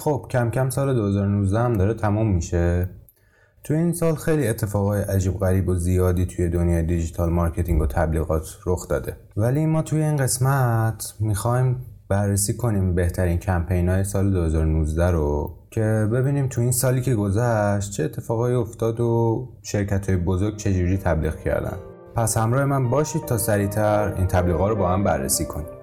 خب کم کم سال 2019 هم داره تموم میشه. توی این سال خیلی اتفاقای عجیب غریب و زیادی توی دنیای digital marketing و تبلیغات رخ داده. ولی ما توی این قسمت می‌خوایم بررسی کنیم بهترین کمپین های سال 2019 رو که ببینیم تو این سالی که گذشت چه اتفاقایی افتاد و شرکت های بزرگ چجوری تبلیغ کردن. پس همراه من باشید تا سریعتر این تبلیغ رو با هم بررسی کنیم.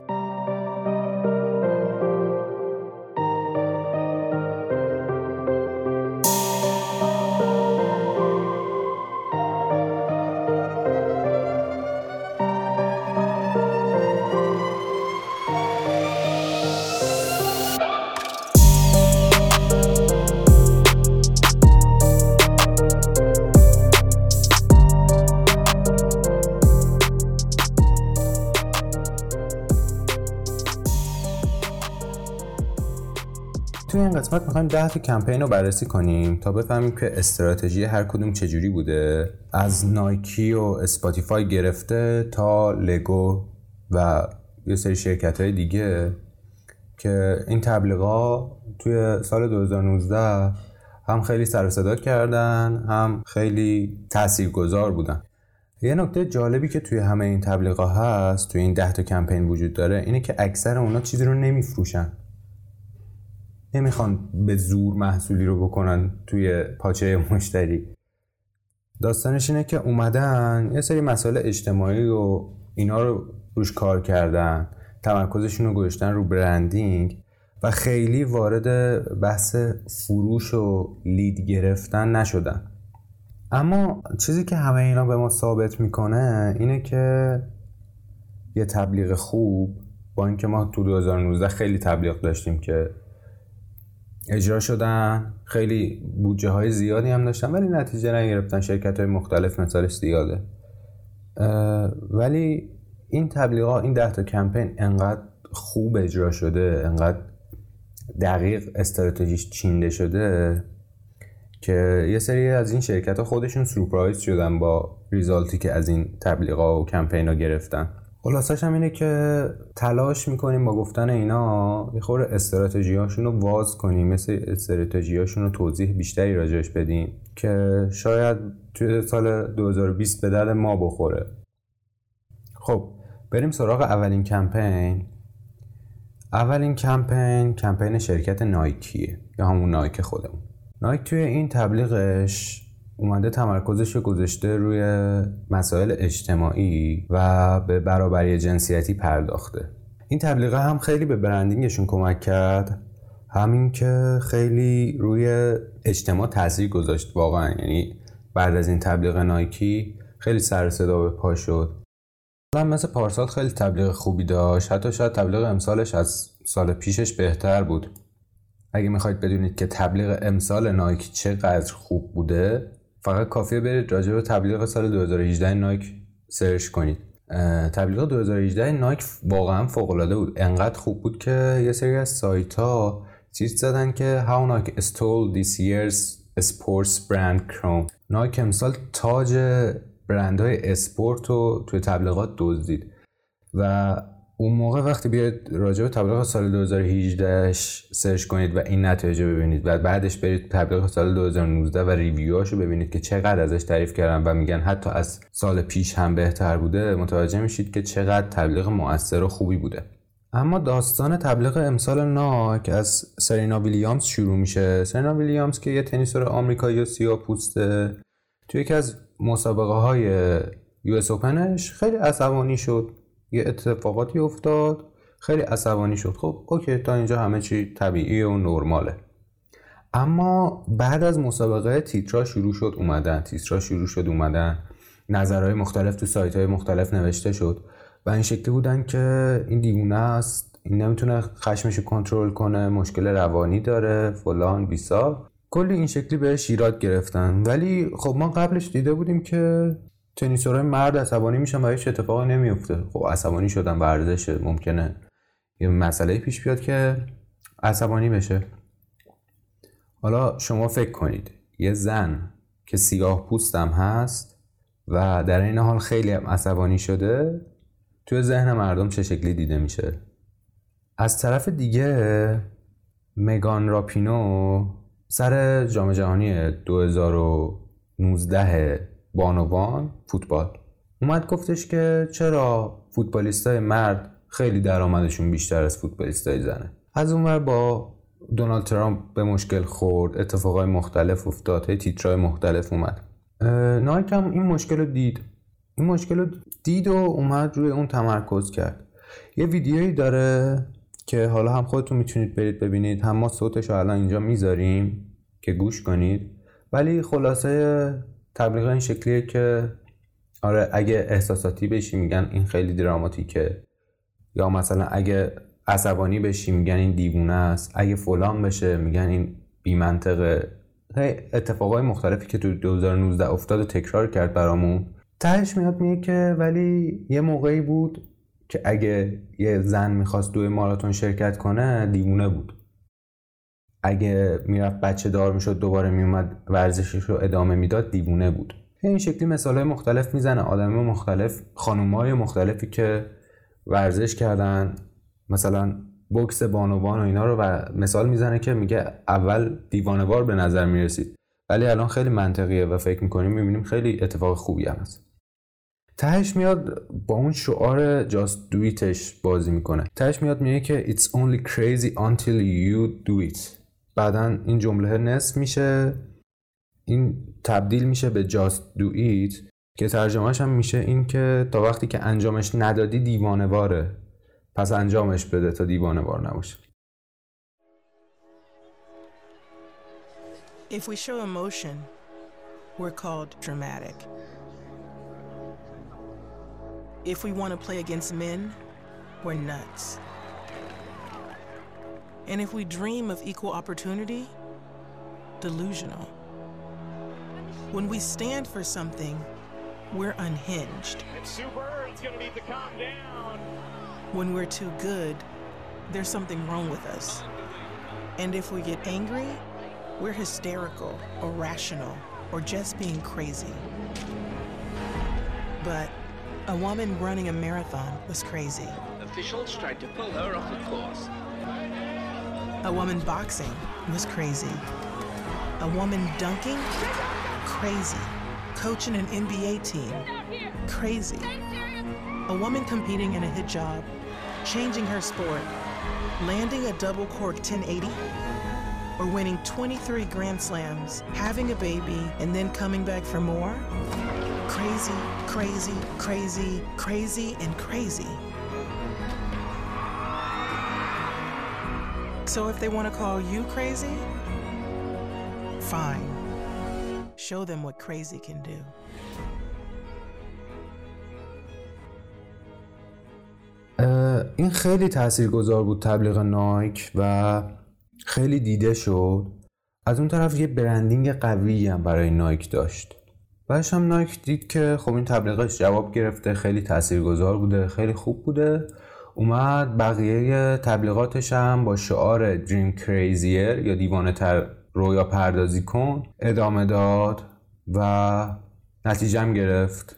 قسمت می‌خوایم ده تا کمپین رو بررسی کنیم تا بفهمیم که استراتژی هر کدوم چجوری بوده. از Nike و Spotify گرفته تا Lego و یه سری شرکت های دیگه که این تبلیغا توی سال 2019 هم خیلی سر صدا کردن هم خیلی تاثیرگذار بودن. یه نکته جالبی که توی همه این تبلیغا هست توی این ده تا کمپین وجود داره اینه که اکثر اونا چیزی رو نمیفروشن. نمی‌خوان به زور محصولی رو بکنن توی پاچه مشتری. داستانش اینه که اومدن یه سری مسائل اجتماعی و اینا رو روش کار کردن. تمرکزشون رو گذاشتن رو برندینگ و خیلی وارد بحث فروش و لید گرفتن نشدن. اما چیزی که همه اینا به ما ثابت می‌کنه اینه که یه تبلیغ خوب با اینکه ما تو 2019 خیلی تبلیغ داشتیم که اجرا شدن. خیلی بودجه های زیادی هم داشتن ولی نتیجه نگرفتن. شرکت های مختلف مثالش زیاده. ولی این تبلیغات این ده تا کمپین انقدر خوب اجرا شده انقدر دقیق استراتژیش چینده شده که یه سری از این شرکت ها خودشون سورپرایز شدن با ریزالتی که از این تبلیغات و کمپین ها گرفتن. خلاصش هم اینه که تلاش می‌کنیم با گفتن اینا یه خور استراتژی رو واز کنیم مثل استراتژی رو توضیح بیشتری راجعش بدیم که شاید توی سال 2020 به درد ما بخوره. خب بریم سراغ اولین کمپین. اولین کمپین کمپین شرکت نایکیه یا همون نایک خودمون. نایک توی این تبلیغش اومده تمرکزش رو گذاشته روی مسائل اجتماعی و به برابری جنسیتی پرداخته. این تبلیغه هم خیلی به برندینگشون کمک کرد. همین که خیلی روی اجتماع تاثیر گذاشت واقعا. یعنی بعد از این تبلیغ نایکی خیلی سر صدا به پا شد. من مثل پارسال خیلی تبلیغ خوبی داشت. حتی شاید تبلیغ امسالش از سال پیشش بهتر بود. اگه می‌خواید بدونید که تبلیغ امسال نایک چقدر خوب بوده فقط کافیه برید راجع به تبلیغ سال 2018 Nike search کنید. تبلیغ 2018 Nike واقعا فوق العاده بود. انقدر خوب بود که یه سری از سایت ها چیز زدن که how Nike stole this year's sports brand crown Nike امسال تاج برندهای اسپورت رو توی تبلیغات دزدید. و اون موقع وقتی بیاید راجع به تبلیغ سال 2018 search کنید و این نتایج ببینید و بعدش برید تبلیغ سال 2019 و review هاشو ببینید که چقدر ازش تعریف کردن و میگن حتی از سال پیش هم بهتر بوده متوجه میشید که چقدر تبلیغ مؤثر و خوبی بوده. اما داستان تبلیغ امسال ناک از سرینا ویلیامز شروع میشه. سرینا ویلیامز که یه تنیسور آمریکایی و سیاه پوسته توی یکی از مسابقه های یو اوپنش خیلی عصبانی شد. یه اتفاقاتی افتاد. خیلی عصبانی شد. خب اوکی تا اینجا همه چی طبیعی و نرماله. اما بعد از مسابقه تیترا شروع شد اومدن. تیترا شروع شد اومدن. نظرهای مختلف تو سایت های مختلف نوشته شد و این شکلی بودن که این دیونه است. این نمی‌تونه خشمش کنترل کنه مشکل روانی داره فلان بیسا کلی این شکلی بهش ایراد گرفتن. ولی خب ما قبلش دیده بودیم که تنیسورای مرد عصبانی میشن و هیچ اتفاقی نمیفته. خب عصبانی شدن ورزش ممکنه. یه مسئله پیش بیاد که عصبانی بشه. حالا شما فکر کنید یه زن که سیاه پوستم هست و در این حال خیلی هم عصبانی شده توی ذهن مردم چه شکلی دیده میشه؟ از طرف دیگه مگان راپینو سر جام جهانی 2019 بانوان فوتبال. اومد گفتش که چرا فوتبالیستای مرد خیلی درآمدشون بیشتر از فوتبالیستای زنه از اونور با دونالد ترامپ به مشکل خورد اتفاقای مختلف افتاد تیترهای مختلف اومد. نایک هم این مشکل رو دید. این مشکل رو دید و اومد روی اون تمرکز کرد. یه ویدیویی داره که حالا هم خودتون می‌تونید برید ببینید. هم ما صوتش رو الان اینجا می‌ذاریم که گوش کنید. ولی خلاصه تبلیغ این شکلیه که آره اگه احساساتی بشی میگن این خیلی دراماتیکه. یا مثلا اگه عصبانی بشی میگن این دیوونه است. اگه فلان بشه میگن این بیمنطقه. اتفاقای مختلفی که تو 2019 افتاد و تکرار کرد برامون. تهش میاد میگه که ولی یه موقعی بود که اگه یه زن می‌خواست دوی ماراتون شرکت کنه دیوونه بود. اگه می‌رفت بچه دار می‌شد دوباره میومد ورزشش رو ادامه می‌داد دیوونه بود. این شکلی مثال مختلف می‌زنه. آدم مختلف خانوم های مختلفی که ورزش کردن مثلا بکس بانوان و اینا رو و مثال می‌زنه که میگه اول دیوانوار به نظر می‌رسید. ولی الان خیلی منطقیه و فکر می‌کنیم می‌بینیم خیلی اتفاق خوبی هم هست. تهش میاد با اون شعار جاست دویتش بازی می‌کنه. تهش میاد میگه که It's only crazy until you do it. بعدا این جمله نصف میشه این تبدیل میشه به just do it که ترجمهش هم میشه این که تا وقتی که انجامش ندادی دیوانه واره پس انجامش بده تا دیوانه وار نباشه If we show emotion, we're called dramatic. If we want to play against men, we're nuts. And if we dream of equal opportunity, delusional. When we stand for something, we're unhinged. It's super, it's gonna need to calm down. When we're too good, there's something wrong with us. And if we get angry, we're hysterical, irrational, or just being crazy. But a woman running a marathon was crazy. Officials tried to pull her off the course. A woman boxing was crazy. A woman dunking? Crazy. Coaching an NBA team? Crazy. A woman competing in a hijab, changing her sport, landing a double cork 1080? Or winning 23 Grand Slams, having a baby, and then coming back for more? crazy, crazy, crazy, crazy, and crazy. So if they want to call you crazy, fine. Show them what crazy can do. این خیلی تاثیرگذار بود تبلیغ نایک و خیلی دیده شد از اون طرف یه برندینگ قوی هم برای نایک داشت بعدش هم نایک دید که خب این تبلیغش جواب گرفته خیلی تاثیرگذار بوده خیلی خوب بوده اومد بقیه تبلیغاتش هم با شعار دریم کریزیر یا دیوانه تر رویا پردازی کن ادامه داد و نتیجه هم گرفت.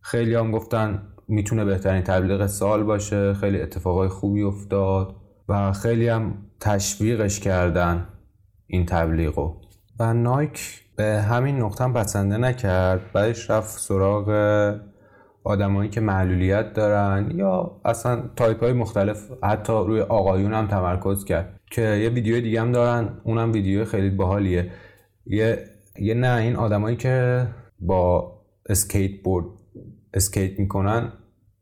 خیلی هم گفتن می‌تونه بهترین تبلیغ سال باشه خیلی اتفاقای خوبی افتاد و خیلی هم تشویقش کردن این تبلیغو. و نایک به همین نقطه هم پسنده نکرد بعدش رفت سراغ آدمایی که معلولیت دارن یا اصلا تایپ های مختلف حتی روی آقایون هم تمرکز کرد که یه ویدیو دیگه هم دارن اونم ویدیو خیلی باحالیه. یه یه نه این آدمایی که با اسکیت بورد اسکیت می‌کنن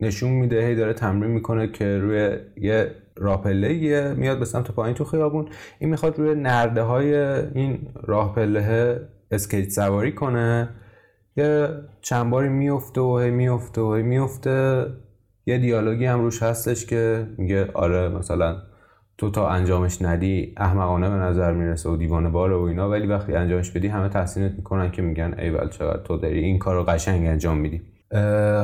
نشون میده هی داره تمرین می‌کنه که روی یه راهپله میاد به سمت پایین تو خیابون. این می‌خواد روی نرده های این راهپله اسکیت سواری کنه. یه چند باری میفته و میفته و میفته یه دیالوگی هم روش هستش که میگه آره مثلا تو تا انجامش ندی احمقانه به نظر می‌رسه و دیوانه‌واره و اینا ولی وقتی انجامش بدی همه تحسینت می‌کنن که میگن ای ول چقدر تو داری این کار رو قشنگ انجام میدی.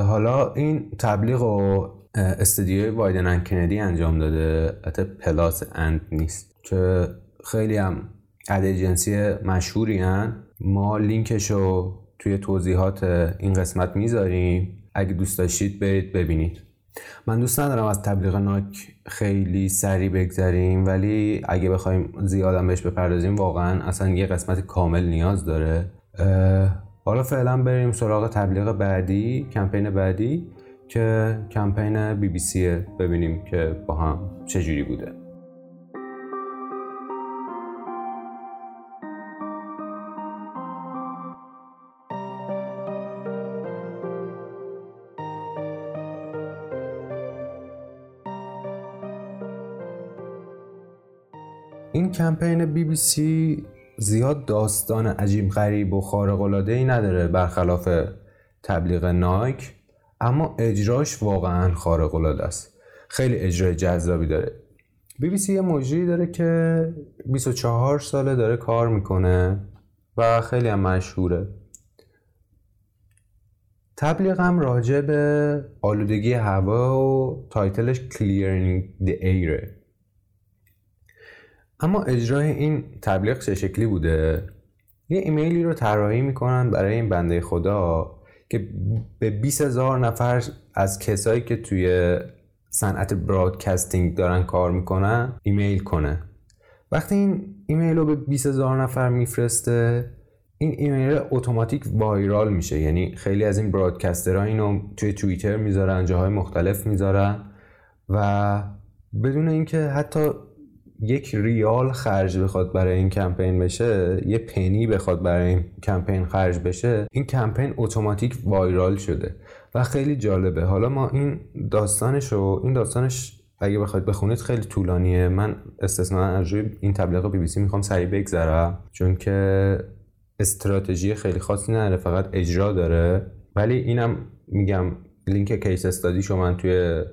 حالا این تبلیغ و استودیوی Wieden Kennedy انجام داده. حتی plus and نیست. که خیلی هم اد جنسی مشهوری هن. ما لینکش رو توی توضیحات این قسمت می‌ذاریم. اگه دوست داشتید برید ببینید. من دوست ندارم از تبلیغ ناک خیلی سریع بگذریم ولی اگه بخوایم زیادم بهش بپردازیم واقعا اصلا یه قسمت کامل نیاز داره. حالا فعلا بریم سراغ تبلیغ بعدی کمپین بعدی که کمپین بی بی سیه. ببینیم که با هم چجوری بوده. این کمپین بی بی سی زیاد داستان عجیب غریب و خارق العاده ای نداره برخلاف تبلیغ نایک. اما اجراش واقعا خارق العاده است. خیلی اجرای جذابی داره. بی بی سی یه مجری داره که 24 ساله داره کار می‌کنه و خیلی هم مشهوره. تبلیغ هم راجع به آلودگی هوا و title ش Clearing the Air. اما اجرای این تبلیغ چه شکلی بوده؟ یه ایمیلی رو طراحی می‌کنن برای این بنده خدا که به 20 هزار نفر از کسایی که توی صنعت broadcasting دارن کار می‌کنن ایمیل کنه. وقتی این ایمیل رو به 20 هزار نفر میفرسته این ایمیل اتوماتیک viral میشه. یعنی خیلی از این broadcaster ها اینو توی توییتر می‌ذارن جاهای مختلف می‌ذارن و بدون اینکه حتی یک ریال خرج بخواد برای این کمپین بشه یه پنی بخواد برای این کمپین خرج بشه این کمپین اتوماتیک وایرال شده. و خیلی جالبه. حالا ما این داستانش رو این داستانش اگه بخواید بخونید خیلی طولانیه. من استثنا از روی این تبلیغ بی بی سی می‌خوام سریع بگذرم چون که استراتژی خیلی خاصی نداره فقط اجرا داره. ولی اینم میگم لینک کیس استادیشو من توی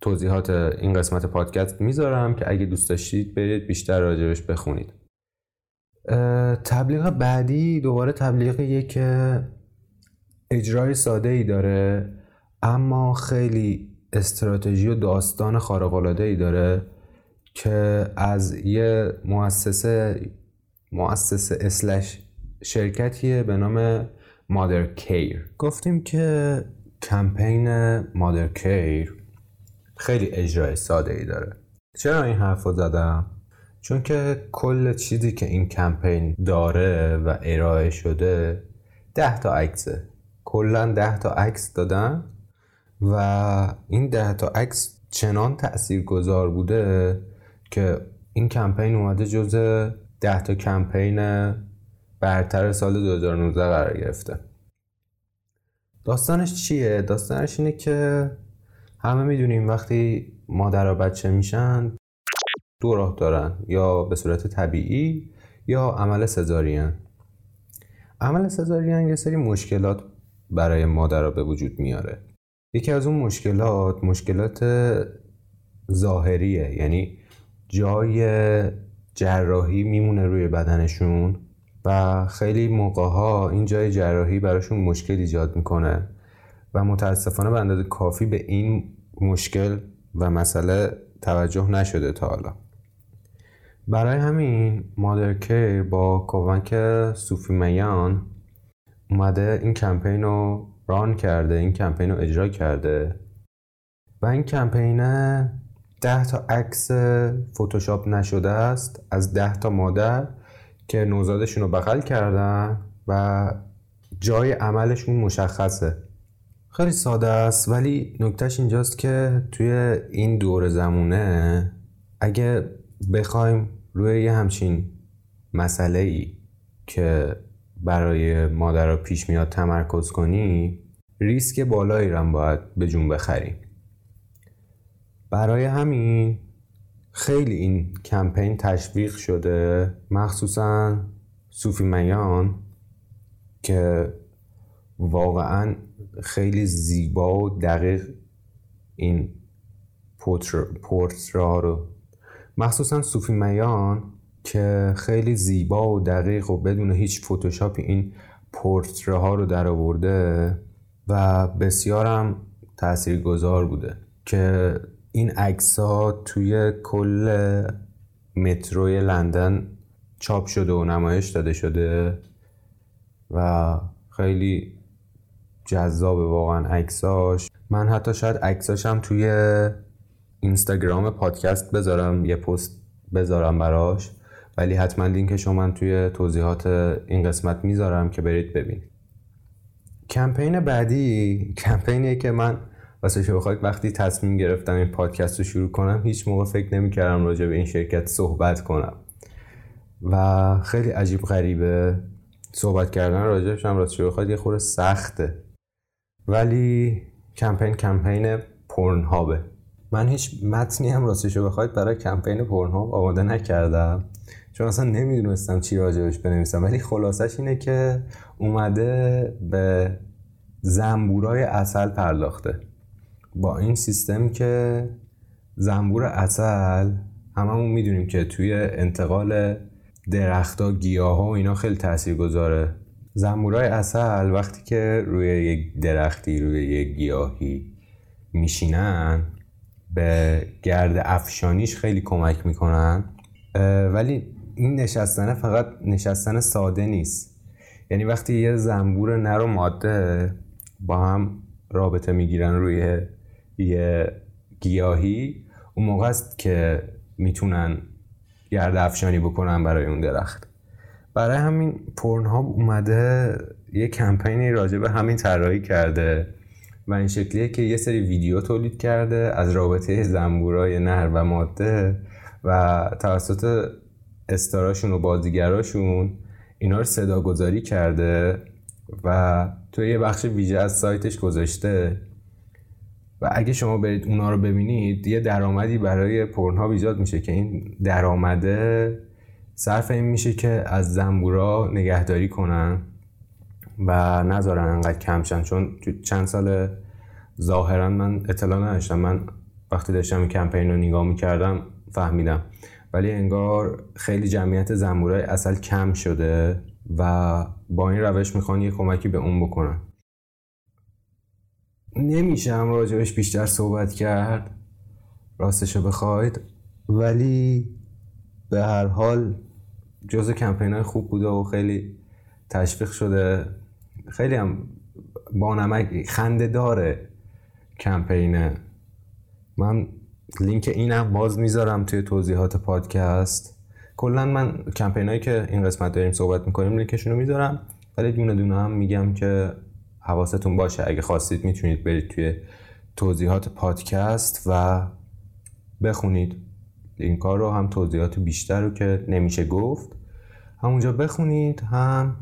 توضیحات این قسمت پادکست می‌ذارم که اگه دوست داشتید برید بیشتر راجبش بخونید. تبلیغ بعدی دوباره تبلیغیه که اجرای ساده ای داره اما خیلی استراتژی و داستان خارق ای داره که از یه مؤسسه مؤسسه اسلش شرکتیه به نام مادر کیر گفتیم که کمپین مادر کیر خیلی اجرای ساده ای داره چرا این حرف رو زدم؟ چون که کل چیزی که این کمپین داره و ارائه شده ده تا عکسه کلا ده تا عکس دادن و این ده تا عکس چنان تأثیر گذار بوده که این کمپین اومده جز ده تا کمپین برتر سال 2019 قرار گرفته داستانش چیه؟ داستانش اینه که همه می‌دونیم وقتی مادر و بچه میشن دو راه دارن یا به صورت طبیعی یا عمل سزارین. عمل سزارین یه سری مشکلات برای مادر به وجود میاره. یکی از اون مشکلات مشکلات ظاهریه یعنی جای جراحی میمونه روی بدنشون و خیلی موقع ها این جای جراحی براشون مشکل ایجاد می‌کنه و متاسفانه به اندازه کافی به این مشکل و مسئله توجه نشده تا حالا. برای همین مادر کیر با کمک صوفی میان اومده این کمپین رو ران کرده این کمپین رو اجرا کرده و این کمپین ده تا عکس فتوشاپ نشده است از ده تا مادر که نوزادشون رو بغل کردن و جای عملشون مشخصه. خیلی ساده است ولی نکتهش اینجاست که توی این دور زمونه اگه بخوایم روی یه همچین مسئله ای که برای مادر پیش میاد تمرکز کنی ریسک بالایی رو باید به جون بخریم برای همین خیلی این کمپین تشویق شده مخصوصا صوفی میان که واقعا خیلی زیبا و دقیق این پورترا رو. مخصوصا صوفی میان که خیلی زیبا و دقیق و بدون هیچ فتوشاپی این پورتره ها رو در آورده و بسیارم تأثیر گذار بوده که این عکس ها توی کل متروی لندن چاپ شده و نمایش داده شده و خیلی جذاب واقعا عکساش. من حتی شاید عکساشم توی اینستاگرام پادکست بذارم یه پست بذارم براش. ولی حتما لینکشو من توی توضیحات این قسمت می‌ذارم که برید ببینید. کمپین بعدی کمپینیه که من واسه بخواید وقتی تصمیم گرفتم این پادکست رو شروع کنم هیچ موقع فکر نمی کردم راجع به این شرکت صحبت کنم. و خیلی عجیب غریبه صحبت کردن راجعش هم راستش بخواید یه خورده سخته. ولی کمپین کمپین پورن هابه من هیچ متنی هم راستش بخواید برای کمپین پورن هاب آماده نکردم. چون اصلا نمی‌دونستم چی راجبش بنویسم. ولی خلاصش اینه که اومده به زنبورای اصل پرداخته. با این سیستم که زنبور اصل هممون می‌دونیم که توی انتقال درختها گیاه ها و اینا خیلی تاثیر گذاره زنبورای اصل وقتی که روی یک درختی روی یک گیاهی میشینن به گرد افشانیش خیلی کمک می‌کنن. ولی این نشستن فقط نشستن ساده نیست. یعنی وقتی یه زنبور نر و ماده با هم رابطه می‌گیرن روی یه گیاهی اون موقع است که می‌تونن گرد افشانی بکنن برای اون درخت. برای همین ها اومده یه کمپینی راجع به همین طراحی کرده و این شکلیه که یه سری ویدیو تولید کرده از رابطه زنبورای نر و ماده و توسط استاراشون و بازیگراشون اینا رو صدا گذاری کرده و توی یه بخش ویژه از سایتش گذاشته. و اگه شما برید اونا رو ببینید یه درآمدی برای پرنها ایجاد میشه که این درآمده صرف این میشه که از زنبورا نگهداری کنن و نذارن انقدر کمشن چون چند سال ظاهرا من اطلاع نداشتم. من وقتی داشتم کمپین رو نگاه می‌کردم فهمیدم. ولی انگار خیلی جمعیت زنبورای اصل کم شده و با این روش می‌خوان یه کمکی به اون بکنن. نمیشم راجبش بیشتر صحبت کرد. راستشو بخواید. ولی به هر حال جز کمپین های خوب بوده و خیلی تشویق شده. خیلی هم با نمک خنده داره کمپینه من لینک اینم باز می‌ذارم توی توضیحات پادکست. کلا من کمپین هایی که این قسمت داریم صحبت می‌کنیم لینکشون رو می‌ذارم ولی دونه دونه هم میگم که حواستون باشه. اگه خواستید می‌تونید برید توی توضیحات پادکست و بخونید. این کار رو هم توضیحات بیشتر رو که نمیشه گفت. همونجا بخونید هم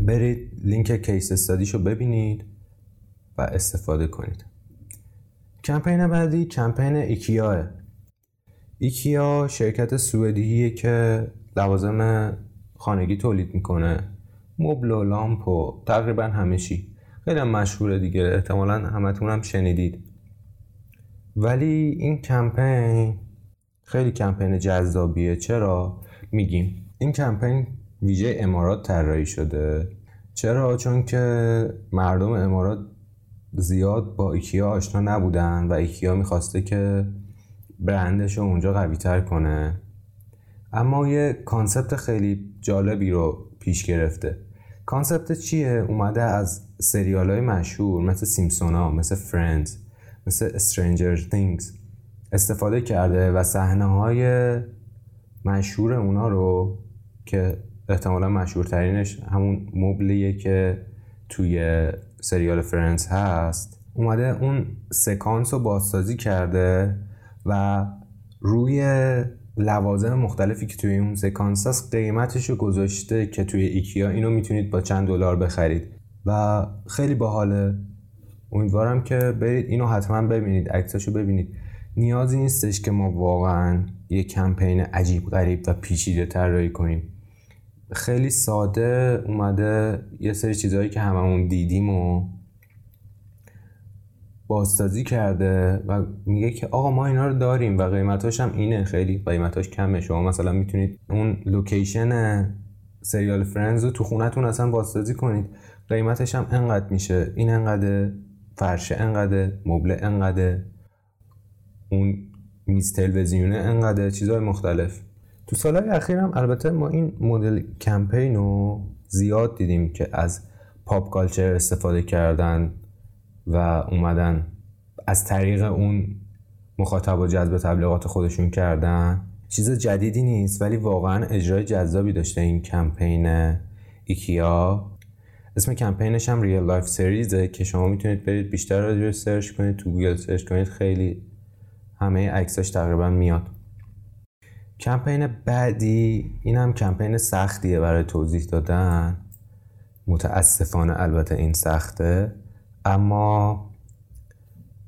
برید لینک case study ش رو ببینید و استفاده کنید. کمپین بعدی کمپین ایکیاه ایکیا شرکت سوئدیه که لوازم خانگی تولید می‌کنه. مبل و لامپ و تقریبا همه چی. خیلی مشهوره دیگه احتمالا همتون هم شنیدید. ولی این کمپین خیلی کمپین جذابیه. چرا؟ میگیم. این کمپین ویژه امارات طراحی شده. چرا؟ چون که مردم امارات زیاد با ایکیا آشنا نبودن و ایکیا می‌خواسته که برندش رو اونجا قوی تر کنه. اما یه concept خیلی جالبی رو پیش گرفته. concept چیه؟ اومده از سریال های مشهور مثل سیمپسون ها مثل Friends مثل Stranger Things. استفاده کرده و صحنه های مشهور اونا رو که احتمالا مشهورترینش همون مبلیه که توی سریال Friends هست اومده اون سکانس رو بازسازی کرده و روی لوازم مختلفی که توی اون سکانس هست قیمتش رو گذاشته که توی ایکیا اینو می‌تونید با چند دلار بخرید. و خیلی باحاله. امیدوارم که برید اینو حتما ببینید عکساشو ببینید. نیازی نیستش که ما واقعا یه کمپین عجیب غریب و پیچیده طراحی کنیم. خیلی ساده اومده یه سری چیزهایی که هممون دیدیم و بازسازی کرده و میگه که آقا ما اینا رو داریم و قیمتاش هم اینه خیلی قیمتاش کمه. شما مثلا می‌تونید اون لوکیشن سریال فرنز رو تو خونتون اصلا بازسازی کنید. قیمتش هم انقدر میشه این انقدر فرشه انقدر مبله انقدر. اون میز تلویزیونه انقدر چیزهای مختلف. تو سالهای اخیر هم البته ما این مدل کمپین رو زیاد دیدیم که از پاپ کالچر استفاده کردن و اومدن از طریق اون مخاطب و جذب تبلیغات خودشون کردن. چیز جدیدی نیست ولی واقعا اجرای جذابی داشته این کمپین ایکیا. اسم کمپینش هم Real Life Series ه که شما می‌تونید برید بیشتر راجع سرچ کنید تو گوگل سرچ کنید خیلی همه عکساش تقریبا میاد. کمپین بعدی این هم کمپین سختیه برای توضیح دادن. متاسفانه البته این سخته. اما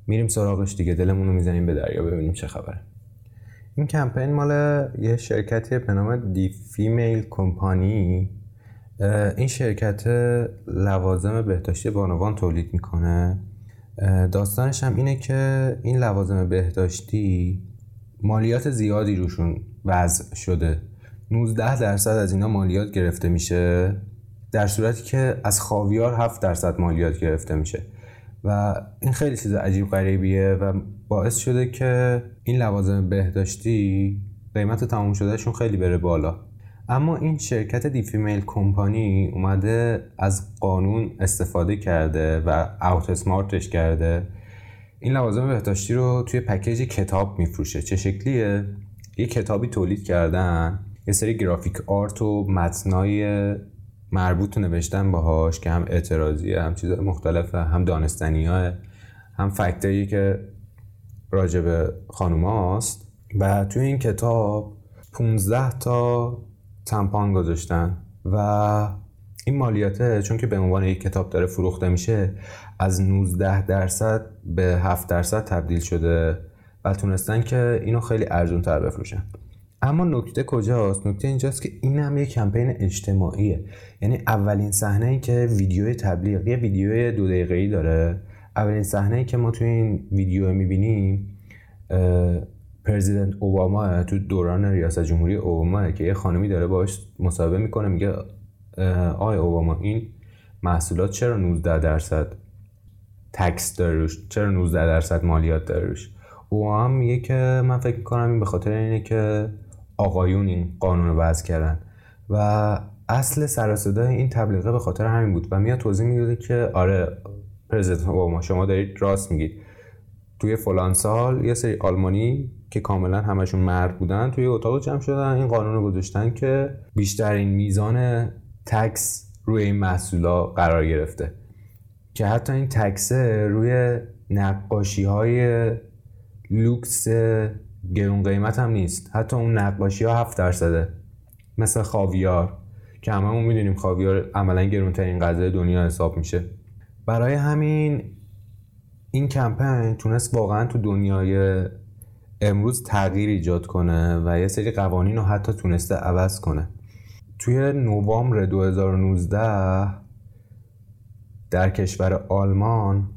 میریم سراغش دیگه. دلمون رو می‌زنیم به دریا ببینیم چه خبره. این کمپین مال یه شرکتی به نام دی فیمیل کمپانی این شرکت لوازم بهداشتی بانوان تولید می‌کنه. داستانش هم اینه که این لوازم بهداشتی مالیات زیادی روشون وضع شده. 19 درصد از اینا مالیات گرفته میشه در صورتی که از خاویار 7 درصد مالیات گرفته میشه. و این خیلی چیز عجیب غریبیه و باعث شده که این لوازم بهداشتی قیمت تمام شدهشون خیلی بره بالا. اما این شرکت دی فیمیل کمپانی اومده از قانون استفاده کرده و اوت سمارتش کرده. این لوازم بهداشتی رو توی پکیج کتاب میفروشه. چه شکلیه؟ یه کتابی تولید کردن. یه سری گرافیک آرت و متنای مربوط نوشتن باهاش که هم اعتراضیه هم چیز مختلفه هم دانستنی هم فکتایی که راجب خانوماست. و توی این کتاب 15 تا تمپان گذاشتن. و این مالیاته چون که به عنوان یک کتاب داره فروخته میشه از 19 درصد به 7 درصد تبدیل شده و تونستن که اینو خیلی ارزون تر بفروشن. اما نکته کجاست؟ نکته اینجاست که این هم یه کمپین اجتماعیه. یعنی اولین صحنه ای که ویدیو تبلیغ یه ویدیو دو ای داره. اولین صحنه ای که ما توی این ویدیو می‌بینیم پرزیدنت اوباما تو دوران ریاست جمهوری اوباما که یه خانمی داره باش مصاحبه می‌کنه میگه آقای اوباما این محصولات چرا 19 درصد تکس داره روش؟ چرا 19 درصد مالیات داره روش؟ او میگه که من فکر می‌کنم این به خاطر اینه که آقایون این قانون رو وضع کردن. و اصل سر این تبلیغه به خاطر همین بود. و میاد توضیح میده که آره پرزیدنت اوباما شما دارید راست میگید. توی فلان سال یه سری آلمانی که کاملا همشون مرد بودن توی اتاق جمع شدن. این قانون رو گذاشتن که بیشترین میزان تکس روی این محصولا قرار گرفته. که حتی این تکسه روی نقاشی های لوکس گرون قیمت هم نیست. حتی اون نقاشی ها 7 درصده مثل خاویار. که هممون می‌دونیم خاویار عملا گرونترین غذای دنیا حساب میشه. برای همین این کمپین تونست واقعا تو دنیای امروز تغییر ایجاد کنه و یه سری قوانین رو حتی تونسته عوض کنه. توی نوامبر 2019 در کشور آلمان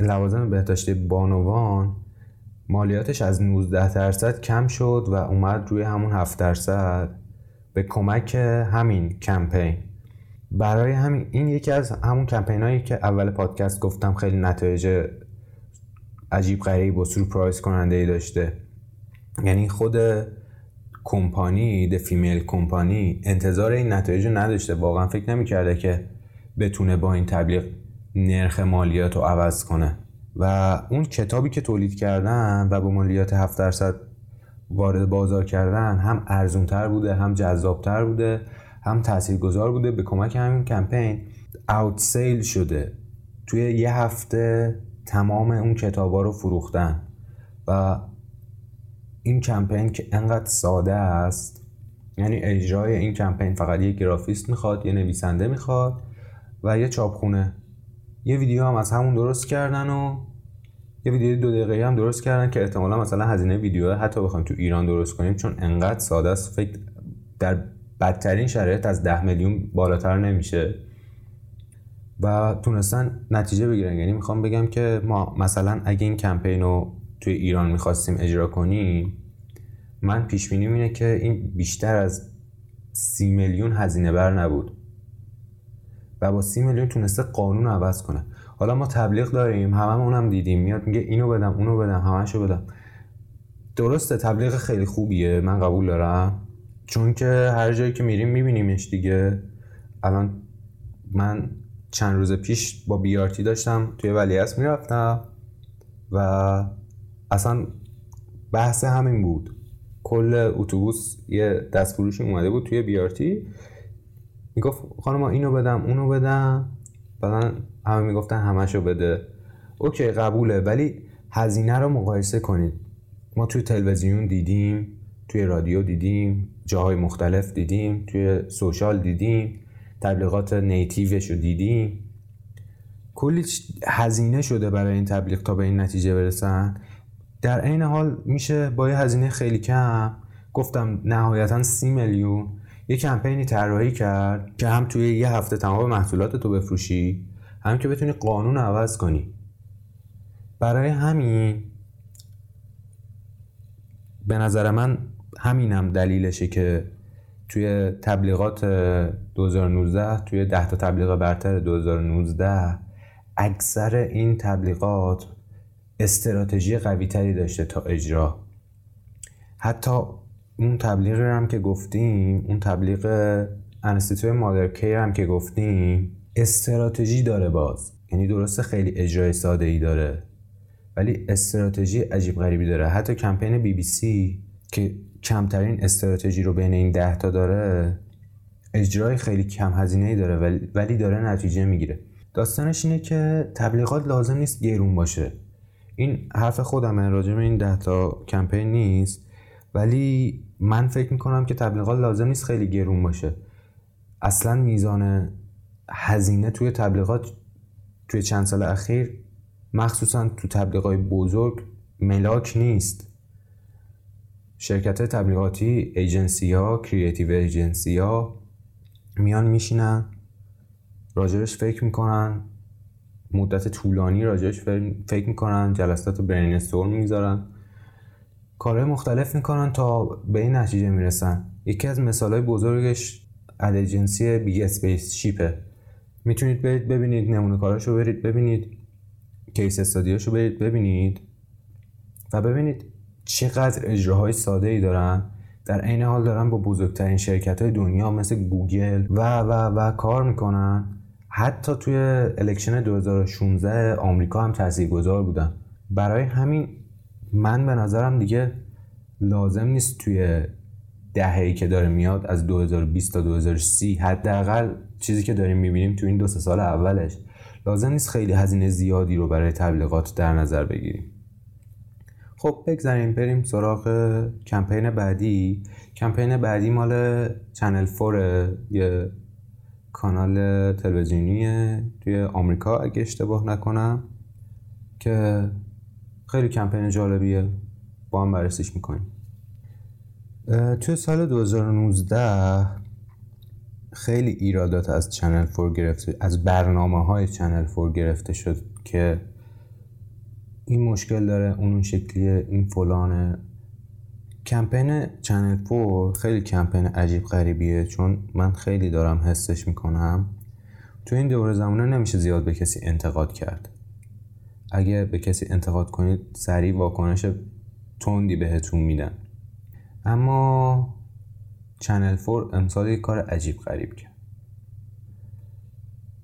لوازم بهداشتی بانوان مالیاتش از 19 درصد کم شد و اومد روی همون 7 درصد به کمک همین کمپین. برای همین این یکی از همون کمپین هایی که اول پادکست گفتم خیلی نتایج عجیب غریب و سورپرایز کننده ای داشته. یعنی خود کمپانی د فیمیل کمپانی انتظار این نتایج رو نداشته. واقعا فکر نمی‌کرده که بتونه با این تبلیغ نرخ مالیات رو عوض کنه. و اون کتابی که تولید کردن و با مالیات 7 درصد وارد بازار کردن هم ارزونتر بوده هم جذابتر بوده هم تاثیرگذار بوده. به کمک همین کمپین اوت سیل شده. توی یه هفته تمام اون کتابا رو فروختن. و این کمپین که انقدر ساده است یعنی اجرای این کمپین فقط یه گرافیست می‌خواد یه نویسنده می‌خواد و یه چاپخونه. یه ویدیو هم از همون درست کردن و یه ویدیو دو دقیقه هم درست کردن که احتمالا مثلا هزینه ویدیو حتی بخوایم تو ایران درست کنیم چون انقدر ساده است. فکر در بدترین شرایط از ده میلیون بالاتر نمیشه. و تونستن نتیجه بگیرن. یعنی می‌خوام بگم که ما مثلا اگه این کمپین رو توی ایران می‌خواستیم اجرا کنیم من پیش بینیم اینه که این بیشتر از سی میلیون هزینه بر نبود. و با سی میلیون تونسته قانون عوض کنه. حالا ما تبلیغ داریم همه اونم دیدیم. میاد میگه اینو بدم اونو بدم همشو بدم. درسته تبلیغ خیلی خوبیه من قبول دارم. چون که هر جایی که میریم میبینیمش دیگه. الان من چند روز پیش با بیارتی داشتم توی ولیعصر می‌رفتم و اصلا بحث همین بود. کل اتوبوس یه دستفروشی اومده بود توی بیارتی می‌گفت خانم اینو بدم اونو بدم. بعدا همه می‌گفتن همشو بده. اوکی قبوله ولی هزینه رو مقایسه کنید. ما توی تلویزیون دیدیم توی رادیو دیدیم جاهای مختلف دیدیم توی سوشال دیدیم. تبلیغات نیتیوش رو دیدیم کلی هزینه شده برای این تبلیغ تا به این نتیجه برسن. در عین حال میشه با یه هزینه خیلی کم. گفتم نهایتا سی میلیون. یه کمپینی طراحی کرد که هم توی یه هفته تمام محصولات تو بفروشی هم که بتونی قانون عوض کنی. برای همین به نظر من همینم دلیلشه که توی تبلیغات 2019 توی 10 تا تبلیغ برتر 2019 اکثر این تبلیغات استراتژی قوی تری داشته تا اجرا. حتی اون تبلیغی هم که گفتیم اون تبلیغ انستیتوی مادر کیر هم که گفتیم استراتژی داره باز. یعنی درسته خیلی اجرای ساده ای داره ولی استراتژی عجیب غریبی داره. حتی کمپین بی بی سی که کمترین استراتژی رو بین این ده تا داره اجرای خیلی کم هزینه داره ولی داره نتیجه می‌گیره. داستانش اینه که تبلیغات لازم نیست گرون باشه. این حرف خودمه راجع به این ده تا کمپین نیست. ولی من فکر می‌کنم که تبلیغات لازم نیست خیلی گرون باشه. اصلا میزان هزینه توی تبلیغات توی چند سال اخیر مخصوصا تو تبلیغات بزرگ ملاک نیست. شرکت تبلیغاتی agency ها creative agency ها میان میشینن راجبش فکر می‌کنن مدت طولانی راجبش فکر می‌کنن جلسات brainstorm می‌ذارن کارهای مختلف می‌کنن تا به این نتیجه می‌رسن. یکی از مثال های بزرگش agency Big Spaceship ه می‌تونید برید ببینید نمونه کاراشو برید ببینید case study اشو برید ببینید و ببینید چقدر اجراهای ساده ای دارن. در عین حال دارن با بزرگترین شرکت های دنیا مثل گوگل و و و کار می‌کنن. حتی توی election 2016 آمریکا هم تاثیرگذار بودن. برای همین من به نظرم دیگه لازم نیست توی دهه‌ای که داره میاد از 2020 تا 2030 حداقل چیزی که داریم می‌بینیم تو این دو سال اولش. لازم نیست خیلی هزینه زیادی رو برای تبلیغات در نظر بگیریم. خب بگذاریم بریم سراغ کمپین بعدی. کمپین بعدی مال چنل فور یه کانال تلویزیونیه توی آمریکا اگه اشتباه نکنم که خیلی کمپین جالبیه. با هم بررسیش می‌کنیم. توی سال 2019 خیلی ایرادات از Channel Four گرفته از برنامه های Channel Four گرفته شد که این مشکل داره اون شکلیه این فلانه. کمپین Channel Four خیلی کمپین عجیب غریبیه چون من خیلی دارم حسش می‌کنم. تو این دوره زمانه نمیشه زیاد به کسی انتقاد کرد. اگه به کسی انتقاد کنید سریع واکنش تندی بهتون میدن. اما Channel Four امسال یک کار عجیب غریب کرد.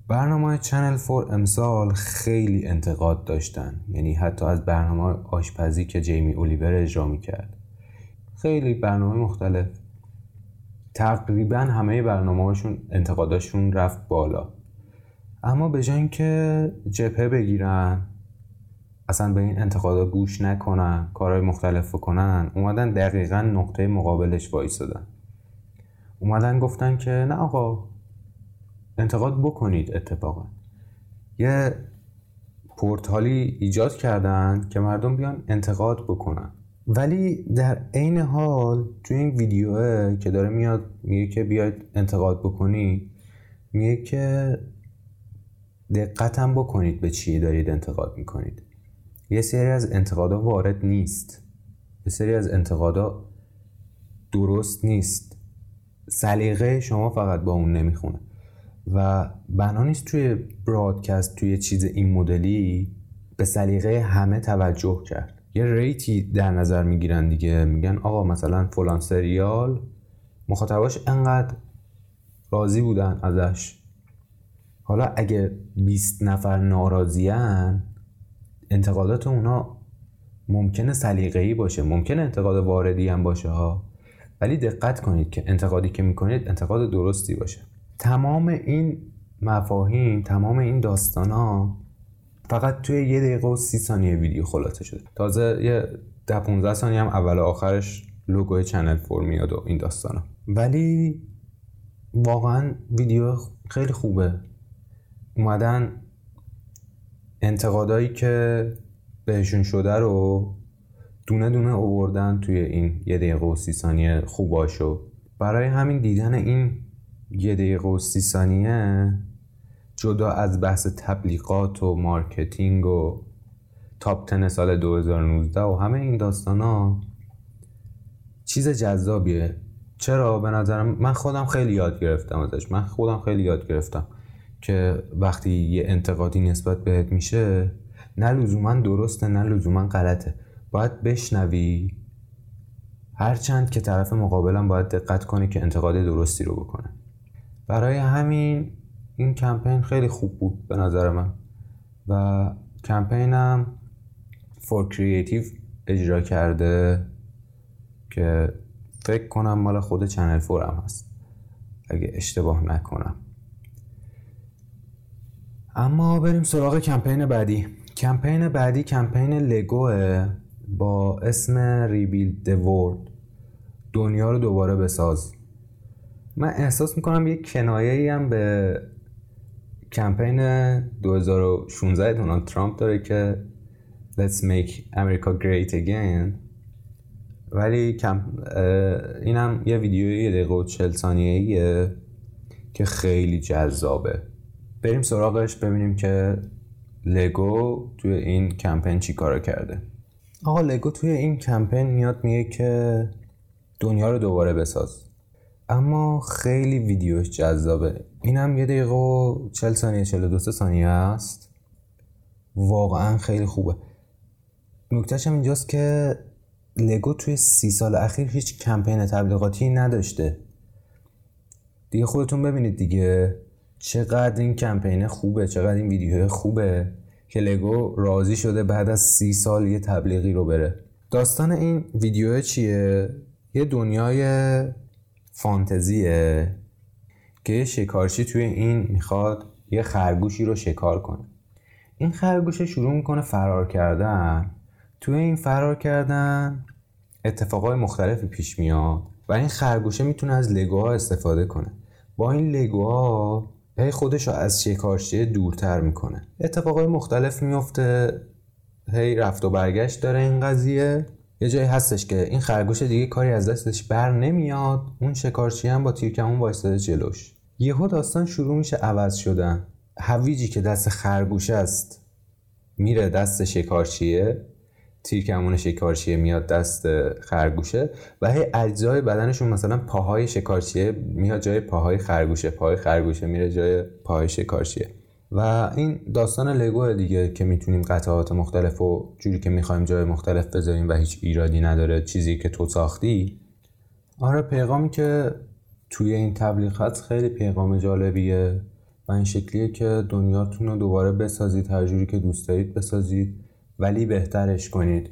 برنامه Channel Four امسال خیلی انتقاد داشتن. یعنی حتی از برنامه آشپزی که جیمی اولیور اجرا می‌کرد. خیلی برنامه مختلف. تقریبا همه برنامه هاشون انتقاداشون رفت بالا. اما به جای اینکه جبهه بگیرن اصلا به این انتقادا گوش نکنن کارهای مختلف کنن اومدن دقیقا نقطه مقابلش وایسادن. اومدن گفتن که نه آقا انتقاد بکنید اتفاقا. یه پورتالی ایجاد کردن که مردم بیان انتقاد بکنن. ولی در عین حال توی این ویدیوه که داره میاد میگه که بیاید انتقاد بکنی میگه که دقتم بکنید به چی دارید انتقاد می‌کنید. یه سری از انتقادا وارد نیست. یه سری از انتقادا درست نیست. سلیقه شما فقط با اون نمی‌خونه. و بنا نیست توی برادکست توی چیز این مدلی به سلیقه همه توجه کرد. یه ریتی در نظر می‌گیرن دیگه میگن آقا مثلا فلان سریال مخاطباش انقدر راضی بودن ازش. حالا اگه 20 نفر ناراضیان انتقادات اونا ممکنه سلیقه‌ای باشه ممکنه انتقاد واردی هم باشه ها. ولی دقت کنید که انتقادی که می‌کنید انتقاد درستی باشه. تمام این مفاهیم تمام این داستان ها فقط توی یه دقیقه و سی ثانیه ویدیو خلاصه شده. تازه یه ده 15 ثانیه هم اول آخرش لوگوی چنل فور میاد و این داستان ها. ولی واقعا ویدیو خیلی خوبه. اومدن انتقادایی که بهشون شده رو دونه دونه اووردن توی این یه دقیقه و سی ثانیه خوباشو. برای همین دیدن این یه دقیقه و سی ثانیه. جدا از بحث تبلیغات و marketing و top ten سال 2019 و همه این داستان ها چیز جذابیه. چرا؟ به نظرم من خودم خیلی یاد گرفتم ازش. من خودم خیلی یاد گرفتم که وقتی یه انتقادی نسبت بهت میشه نه لزوما درسته نه لزوما غلطه. باید بشنوی. هرچند که طرف مقابلم باید دقت کنی که انتقاد درستی رو بکنه. برای همین این کمپین خیلی خوب بود به نظر من. و کمپینم Four Creative اجرا کرده که فکر کنم مال خود Channel Four م هست. اگه اشتباه نکنم. اما بریم سراغ کمپین بعدی. کمپین بعدی کمپین لگوه با اسم ریبیلد ورد دنیا رو دوباره بساز. من احساس می‌کنم یه کنایه هم به کمپین 2016 دونالد ترامپ داره که Let's make America great again. ولی اینم یه ویدیوی یه دقیقه و چل ثانیه که خیلی جذابه. بریم سراغش ببینیم که لگو توی این کمپین چی کارا کرده. آقا لگو توی این کمپین میاد میگه که دنیا رو دوباره بساز. اما خیلی ویدیوش جذابه. اینم یه دقیقه و چل ثانیه چل دو ثانیه است. واقعا خیلی خوبه. نکتهش هم اینجاست که لگو توی سی سال اخیر هیچ کمپین تبلیغاتی نداشته. دیگه خودتون ببینید دیگه چقدر این کمپین خوبه چقدر این ویدیو خوبه که لگو راضی شده بعد از سی سال یه تبلیغی رو بره. داستان این ویدیو چیه؟ یه دنیای فانتزیه که شکارچی توی این می‌خواد یه خرگوشی رو شکار کنه. این خرگوش شروع می‌کنه فرار کردن. توی این فرار کردن اتفاقای مختلفی پیش میاد و این خرگوشه می‌تونه از لگوها استفاده کنه. با این لگوها هی خودش رو از شکارچی دورتر می‌کنه. اتفاقای مختلف میفته هی رفت و برگشت داره این قضیه. یه جایی هستش که این خرگوش دیگه کاری از دستش بر نمیاد. اون شکارچی هم با تیرکمون وایستاده جلوش. یهو داستان شروع میشه عوض شدن. هویجی که دست خرگوش است میره دست شکارچیه. تیرکمون شکارچیه میاد دست خرگوشه و هی اجزای بدنشون مثلا پاهای شکارچیه میاد جای پاهای خرگوشه. پاهای خرگوشه میره جای پاهای شکارچیه. و این داستان لگو دیگه که می‌تونیم قطعات مختلف و جوری که می‌خوایم جای مختلف بذاریم و هیچ ایرادی نداره چیزی که تو ساختی. آره پیغامی که توی این تبلیغات خیلی پیغام جالبیه و این شکلیه که دنیاتون رو دوباره بسازید هر جوری که دوست دارید بسازید ولی بهترش کنید.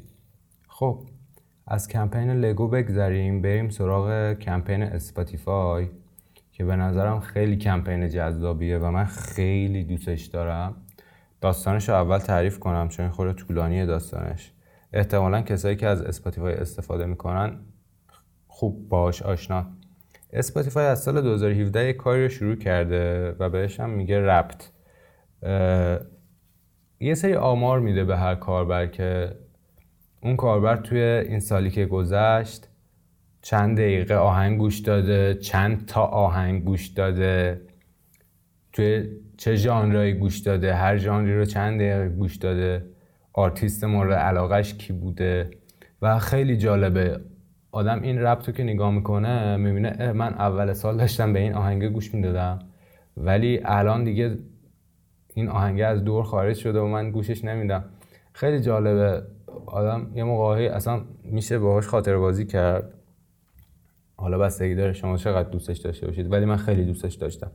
خب از کمپین Lego بگذریم بریم سراغ کمپین Spotify که به نظرم خیلی کمپین جذابیه و من خیلی دوستش دارم. داستانش رو اول تعریف کنم چون خورده طولانیه داستانش. احتمالا کسایی که از Spotify استفاده می‌کنن خوب باش آشنان. Spotify از سال 2017 یک کاری رو شروع کرده و بهش هم میگه Wrapped. یه سری آمار میده به هر کاربر که اون کاربر توی این سالی که گذشت چند دقیقه آهنگ گوش داده چند تا آهنگ گوش داده. توی چه ژانرایی گوش داده؟ هر ژانری رو چند دقیقه گوش داده؟ آرتیست مورد علاقش کی بوده؟ و خیلی جالبه. آدم این ربط که نگاه می‌کنه می‌بینه من اول سال داشتم به این آهنگ گوش می‌دادم. ولی الان دیگه این آهنگه از دور خارج شده و من گوشش نمیدم. خیلی جالبه. آدم یه موقعی اصلا میشه باهاش خاطر بازی کرد. حالا بستگی داره شما چقدر دوستش داشته باشید ولی من خیلی دوستش داشتم.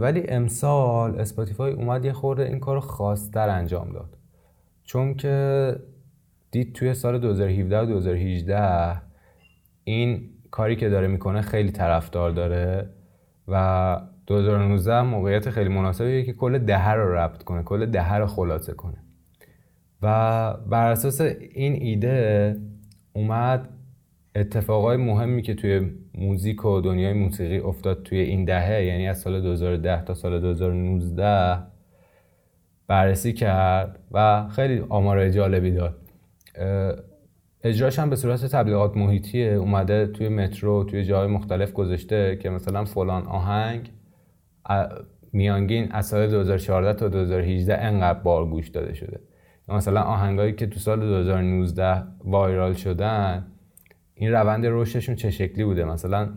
ولی امسال اسپاتیفای اومد یه خورده این کار خاصتر انجام داد. چون که دید توی سال 2017 و 2018 این کاری که داره می‌کنه خیلی طرفدار داره و 2019 موقعیت خیلی مناسبیه که کل دهه رو ربط کنه کل دهه رو خلاصه کنه. و بر اساس این ایده اومد اتفاقای مهمی که توی موزیک و دنیای موسیقی افتاد توی این دهه یعنی از سال 2010 تا سال 2019 بررسی کرد و خیلی آمار جالبی داد. اجراش هم به صورت تبلیغات محیطیه. اومده توی مترو توی جای مختلف گذاشته که مثلا فلان آهنگ میانگین از سال 2014 تا 2018 انقدر بار گوش داده شده. مثلا آهنگایی که تو سال 2019 وایرال شدن این روند رشدشون چه شکلی بوده؟ مثلا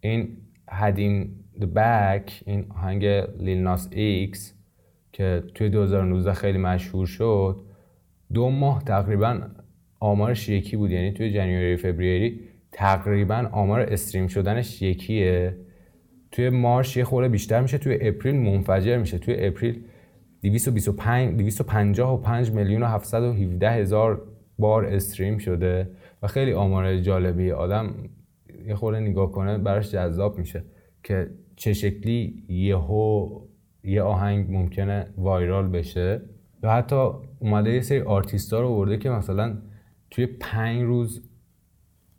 این هدین the back این آهنگ Lil Nas X که توی 2019 خیلی مشهور شد دو ماه تقریبا آمارش یکی بود. یعنی توی January February تقریبا آمار stream شدنش یکیه. توی March یه خورده بیشتر میشه توی April منفجر میشه. توی April 225 255 میلیون و 717 هزار بار stream شده. و خیلی آمار جالبی. آدم یه خورده نگاه کنه براش جذاب میشه که چه شکلی یهو یه آهنگ ممکنه وایرال بشه. و حتی اومده یه سری آرتیستا رو ورده که مثلا توی پنج روز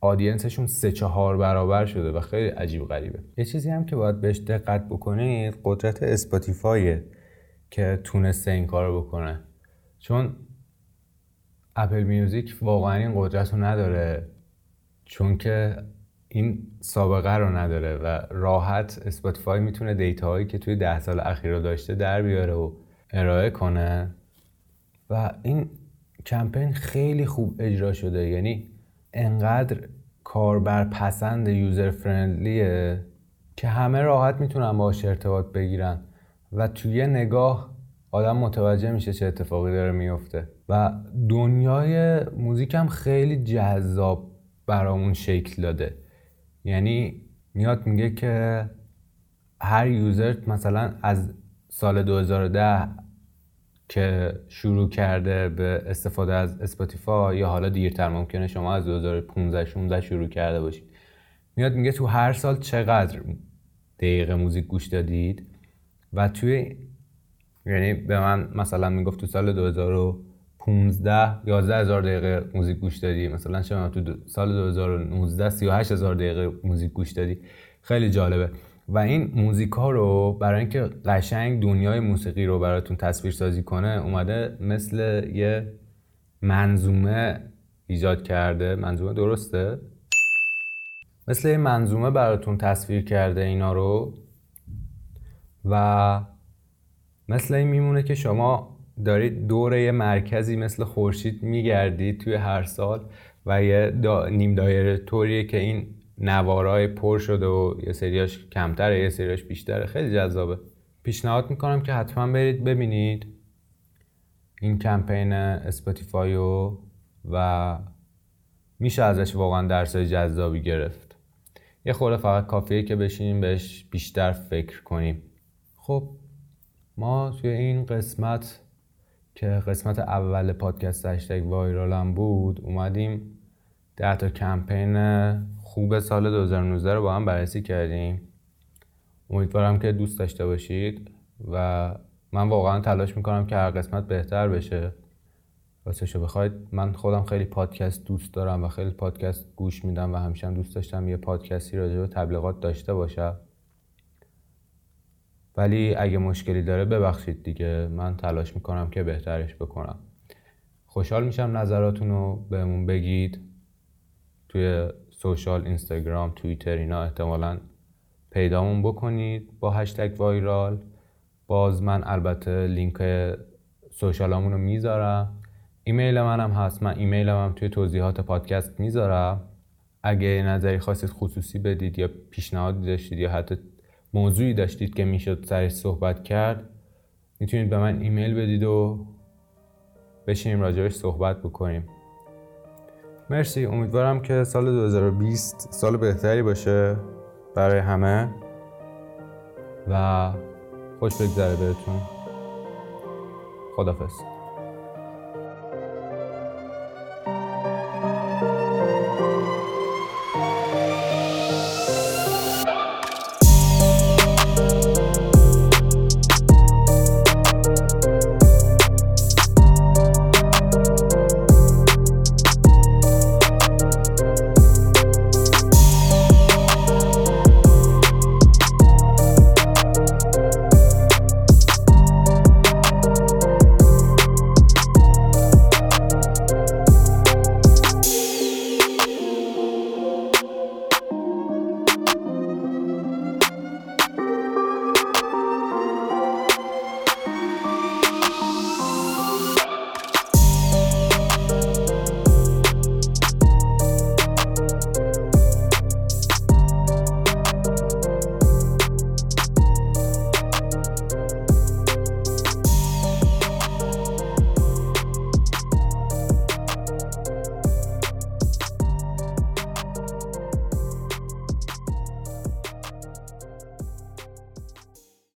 آدینسشون سه چهار برابر شده و خیلی عجیب غریبه. یه چیزی هم که باید بهش دقت بکنید قدرت اسپاتیفایه که تونسته این کارو بکنه. چون Apple Music واقعا این قدرت رو نداره چون که این سابقه رو نداره و راحت Spotify می‌تونه data هایی که توی ده سال اخیر رو داشته در بیاره و ارائه کنه. و این کمپین خیلی خوب اجرا شده یعنی انقدر کاربر پسند user friendly ه که همه راحت می‌تونن باهاش ارتباط بگیرن. و توی نگاه آدم متوجه میشه چه اتفاقی داره میفته و دنیای موزیک هم خیلی جذاب برامون شکل داده. یعنی میاد میگه که هر user مثلا از سال 2010 که شروع کرده به استفاده از Spotify یا حالا دیرتر ممکنه شما از 2015 16 شروع کرده باشید. میاد میگه تو هر سال چقدر دقیقه موزیک گوش دادید؟ و توی یعنی به من مثلا می‌گفت تو سال 2015 11 هزار دقیقه موزیک گوش دادی. مثلا شما تو سال 2019 38 هزار دقیقه موزیک گوش دادی. خیلی جالبه. و این موزیک ها رو برای اینکه قشنگ دنیای موسیقی رو براتون تصویر سازی کنه اومده مثل یه منظومه ایجاد کرده. منظومه درسته؟ مثل یه منظومه براتون تصویر کرده اینا رو. و مثل این میمونه که شما دارید دور یه مرکزی مثل خورشید میگردید توی هر سال و یه نیم دایره طوریه که این نوارای پر شده و یه سریاش کمتره یه سریاش بیشتره. خیلی جذابه. پیشنهاد می‌کنم که حتما برید ببینید این کمپین Spotify و و میشه ازش واقعا درس جذابی گرفت. یه خورده فقط کافیه که بشینیم بهش بیشتر فکر کنیم. خب ما توی این قسمت که قسمت اول پادکست هشتگ وایرالم بود اومدیم ده تا کمپین خوب سال 2019 رو با هم بررسی کردیم. امیدوارم که دوست داشته باشید و من واقعا تلاش می‌کنم که هر قسمت بهتر بشه. شو بخواید من خودم خیلی پادکست دوست دارم و خیلی پادکست گوش میدم و همیشه دوست داشتم یه پادکستی راجع به تبلیغات داشته باشم. ولی اگه مشکلی داره ببخشید دیگه. من تلاش می‌کنم که بهترش بکنم. خوشحال میشم نظراتون رو بهمون بگید. توی سوشال اینستاگرام توییتر اینا احتمالا پیدامون بکنید با هشتگ وایرال. باز من البته لینک سوشالامون رو می‌ذارم. ایمیل منم هست. من ایمیلم هم توی توضیحات پادکست می‌ذارم. اگه نظری خواستید خصوصی بدید یا پیشنهادی داشتید یا حتی موضوعی داشتید که می‌شد سرش صحبت کرد می‌تونید به من ایمیل بدید و بشینیم راجبش صحبت بکنیم. مرسی. امیدوارم که سال 2020 سال بهتری باشه برای همه و خوش بگذره بهتون. خدافز